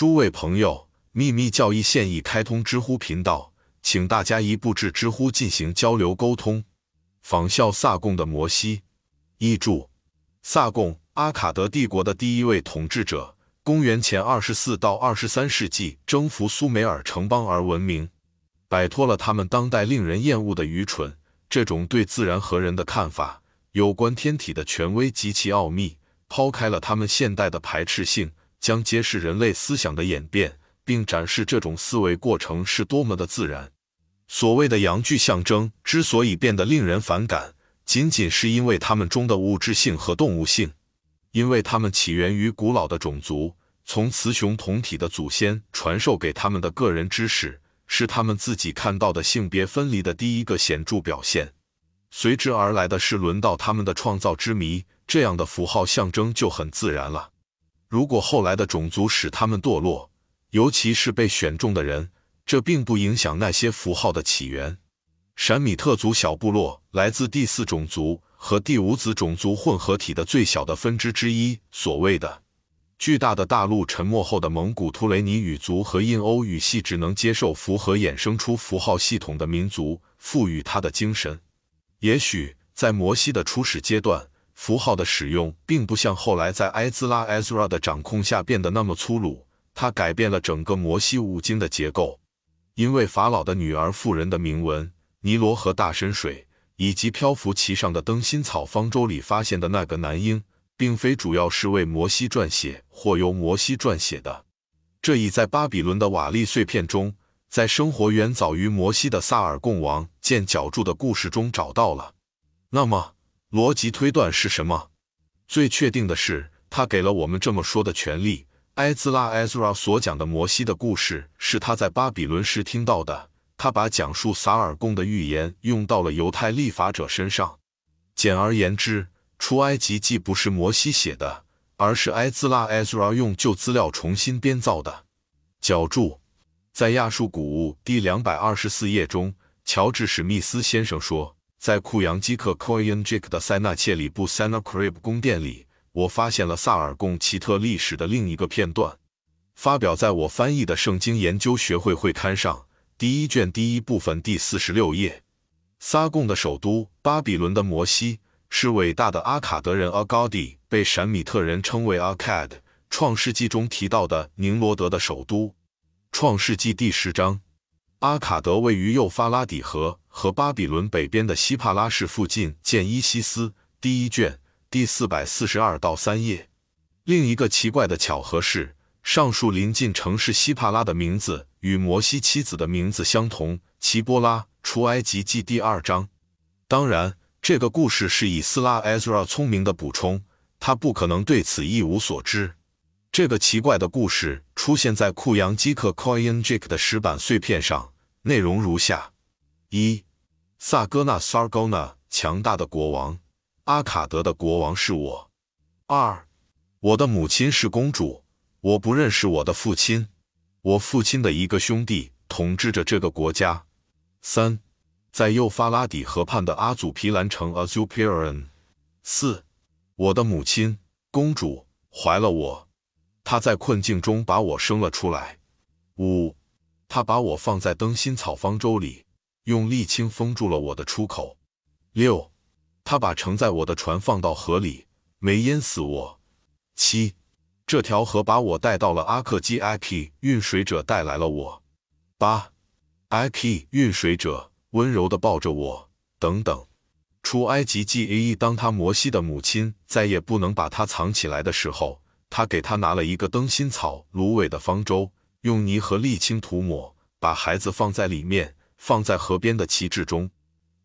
诸位朋友，秘密教义现已开通知乎频道，请大家一步至知乎进行交流沟通。仿效萨贡的摩西，译注：萨贡，阿卡德帝国的第一位统治者，公元前二十四到二十三世纪征服苏美尔城邦而闻名，摆脱了他们当代令人厌恶的愚蠢。这种对自然和人的看法，有关天体的权威及其奥秘，抛开了他们现代的排斥性，将揭示人类思想的演变，并展示这种思维过程是多么的自然。所谓的阳具象征之所以变得令人反感，仅仅是因为它们中的物质性和动物性，因为它们起源于古老的种族，从雌雄同体的祖先传授给他们的个人知识。是他们自己看到的性别分离的第一个显著表现，随之而来的是轮到他们的创造之谜。这样的符号象征就很自然了。如果后来的种族使他们堕落，尤其是被选中的人，这并不影响那些符号的起源。闪米特族小部落来自第四种族和第五子种族混合体的最小的分支之一，所谓的。巨大的大陆沉没后的蒙古突雷尼语族和印欧语系只能接受符合衍生出符号系统的民族赋予它的精神。也许在摩西的初始阶段，符号的使用并不像后来在埃兹拉 （Ezra） 的掌控下变得那么粗鲁。它改变了整个摩西五经的结构，因为法老的女儿妇人的铭文、尼罗河大深水以及漂浮其上的灯芯草方舟里发现的那个男婴。并非主要是为摩西撰写或由摩西撰写的，这已在巴比伦的瓦砾碎片中，在生活远早于摩西的萨尔贡王建脚柱的故事中找到了。那么，逻辑推断是什么？最确定的是，他给了我们这么说的权利。埃兹拉 （Ezra） 所讲的摩西的故事是他在巴比伦时听到的，他把讲述萨尔贡的预言用到了犹太立法者身上。简而言之。出埃及记不是摩西写的，而是埃兹拉 （Ezra） 用旧资料重新编造的。脚注在亚述古物第两百二十四页中，乔治史密斯先生说，在库扬基克 c o y n j i k 的塞纳切里布 sennacrib 宫殿里，我发现了萨尔贡奇特历史的另一个片段，发表在我翻译的圣经研究学会会刊上，第一卷第一部分第四十六页。撒贡的首都巴比伦的摩西。是伟大的阿卡德人阿高迪，被闪米特人称为阿卡德。创世纪中提到的宁罗德的首都。创世纪第十章，阿卡德位于幼发拉底河和巴比伦北边的西帕拉市附近。见伊西斯第一卷第四百四十二到三页。另一个奇怪的巧合是，上述临近城市西帕拉的名字与摩西妻子的名字相同，奇波拉。出埃及记第二章。当然。这个故事是以斯拉 Ezra 聪明的补充，他不可能对此一无所知。这个奇怪的故事出现在库扬基克 Coin Jake 的石板碎片上，内容如下：一、萨戈纳 Sargona 强大的国王，阿卡德的国王是我；二、我的母亲是公主，我不认识我的父亲，我父亲的一个兄弟统治着这个国家；三。在幼发拉底河畔的阿祖皮兰城 （Azupiran）。四，我的母亲公主怀了我，她在困境中把我生了出来。五，她把我放在灯芯草方舟里，用沥青封住了我的出口。六，他把承载我的船放到河里，没淹死我。七，这条河把我带到了阿克基 （Aki），运水者带来了我。八，Aki 运水者。温柔地抱着我，等等。出埃及记 A.E. 当他摩西的母亲再也不能把他藏起来的时候，他给他拿了一个灯芯草芦苇的方舟，用泥和沥青涂抹，把孩子放在里面，放在河边的旗帜中。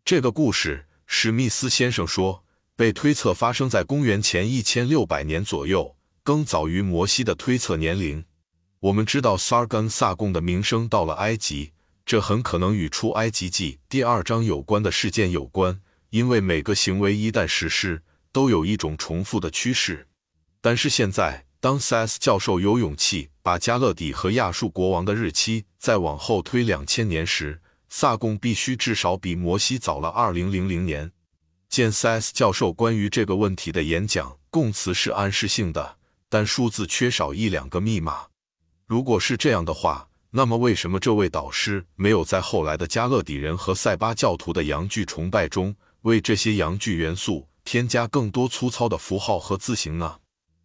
这个故事，史密斯先生说，被推测发生在公元前一千六百年左右，更早于摩西的推测年龄。我们知道 Sargon 萨贡的名声到了埃及。这很可能与出埃及记第二章有关的事件有关，因为每个行为一旦实施，都有一种重复的趋势。但是现在，当 S 教授有勇气把加勒底和亚述国王的日期再往后推两千年时，萨贡必须至少比摩西早了二零零零年。见 S 教授关于这个问题的演讲，供词是暗示性的，但数字缺少一两个密码。如果是这样的话，那么为什么这位导师没有在后来的加勒底人和塞巴教徒的阳具崇拜中为这些阳具元素添加更多粗糙的符号和字形呢？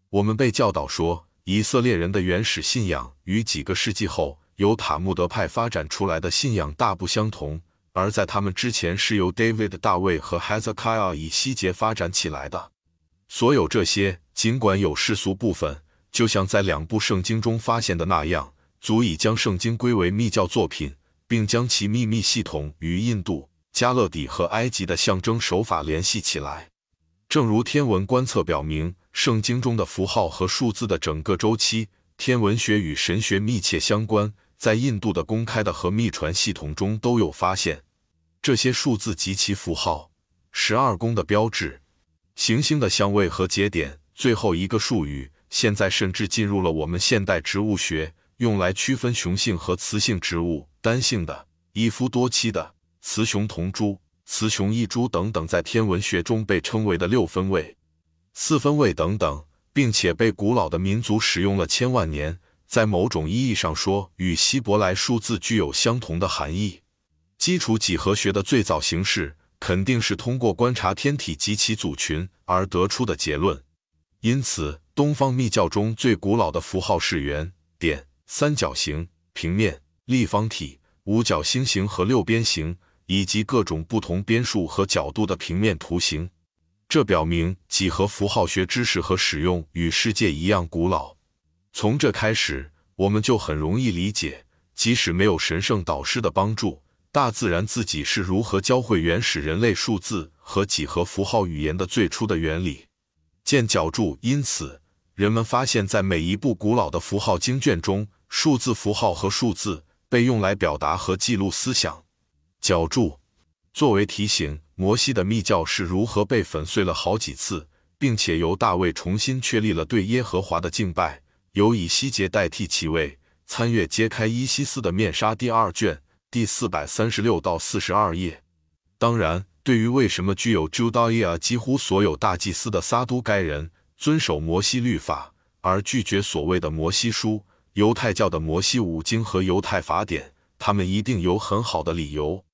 我们被教导说，以色列人的原始信仰与几个世纪后由塔木德派发展出来的信仰大不相同，而在他们之前是由 David 大卫和 Hezekiah 以西结发展起来的。所有这些，尽管有世俗部分，就像在两部圣经中发现的那样。足以将圣经归为密教作品，并将其秘密系统与印度、加勒底和埃及的象征手法联系起来。正如天文观测表明，圣经中的符号和数字的整个周期，天文学与神学密切相关。在印度的公开的和秘传系统中都有发现，这些数字及其符号、十二宫的标志、行星的相位和节点。最后一个术语，现在甚至进入了我们现代植物学。用来区分雄性和雌性植物，单性的、一夫多妻的、雌雄同株、雌雄异株等等，在天文学中被称为的六分位、四分位等等，并且被古老的民族使用了千万年。在某种意义上说，与希伯来数字具有相同的含义。基础几何学的最早形式肯定是通过观察天体及其组群而得出的结论。因此，东方密教中最古老的符号是圆、点。三角形、平面、立方体、五角星形和六边形，以及各种不同边数和角度的平面图形。这表明几何符号学知识和使用与世界一样古老。从这开始，我们就很容易理解，即使没有神圣导师的帮助，大自然自己是如何教会原始人类数字和几何符号语言的最初的原理。见角注。因此，人们发现，在每一部古老的符号经卷中。数字符号和数字被用来表达和记录思想。脚注作为提醒，摩西的密教是如何被粉碎了好几次，并且由大卫重新确立了对耶和华的敬拜，由以西结代替其位。参阅揭开伊西斯的面纱第二卷第四百三十六到四十二页。当然，对于为什么具有 Judaia 几乎所有大祭司的撒都该人遵守摩西律法，而拒绝所谓的摩西书。犹太教的摩西五经和犹太法典，他们一定有很好的理由。